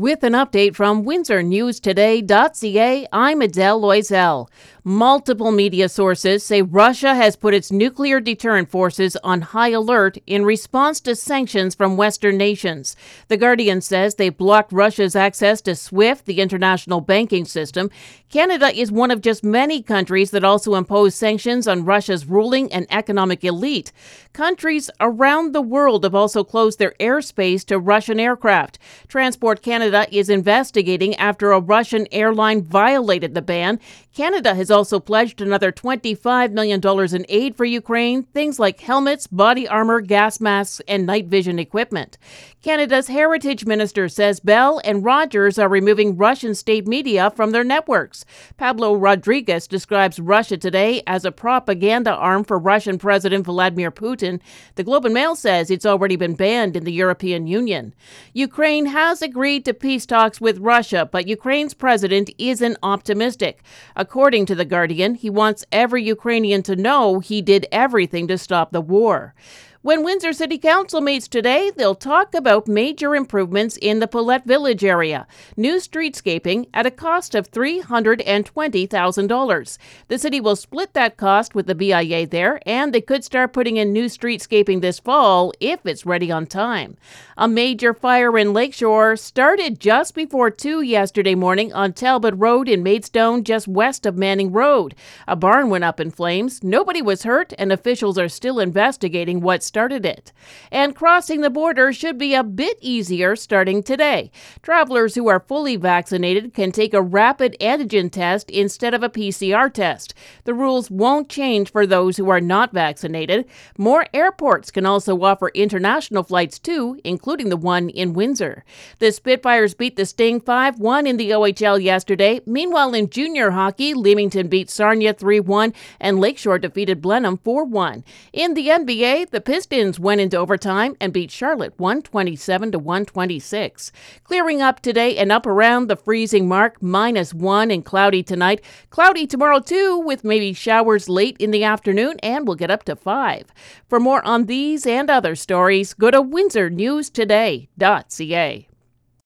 With an update from WindsorNewsToday.ca, I'm Adele Loisel. Multiple media sources say Russia has put its nuclear deterrent forces on high alert in response to sanctions from Western nations. The Guardian says they blocked Russia's access to SWIFT, the international banking system. Canada is one of just many countries that also impose sanctions on Russia's ruling and economic elite. Countries around the world have also closed their airspace to Russian aircraft. Transport Canada Canada is investigating after a Russian airline violated the ban. Canada has also pledged another $25 million in aid for Ukraine, things like helmets, body armor, gas masks, and night vision equipment. Canada's Heritage Minister says Bell and Rogers are removing Russian state media from their networks. Pablo Rodriguez describes Russia today as a propaganda arm for Russian President Vladimir Putin. The Globe and Mail says it's already been banned in the European Union. Ukraine has agreed to peace talks with Russia, but Ukraine's president isn't optimistic. According to The Guardian, he wants every Ukrainian to know he did everything to stop the war. When Windsor City Council meets today, they'll talk about major improvements in the Pillette Village area, new streetscaping at a cost of $320,000. The city will split that cost with the BIA there, and they could start putting in new streetscaping this fall if it's ready on time. A major fire in Lakeshore started just before 2 yesterday morning on Talbot Road in Maidstone, just west of Manning Road. A barn went up in flames. Nobody was hurt, and officials are still investigating what started it. And crossing the border should be a bit easier starting today. Travelers who are fully vaccinated can take a rapid antigen test instead of a PCR test. The rules won't change for those who are not vaccinated. More airports can also offer international flights too, including the one in Windsor. The Spitfires beat the Sting 5 1 in the OHL yesterday. Meanwhile, in junior hockey, Leamington beat Sarnia 3 1 and Lakeshore defeated Blenheim 4 1. In the NBA, the Pistons Pistons went into overtime and beat Charlotte 127 to 126. Clearing up today and up around the freezing mark, minus 1 and cloudy tonight. Cloudy tomorrow too with maybe showers late in the afternoon and we'll get up to 5. For more on these and other stories, go to windsornewstoday.ca.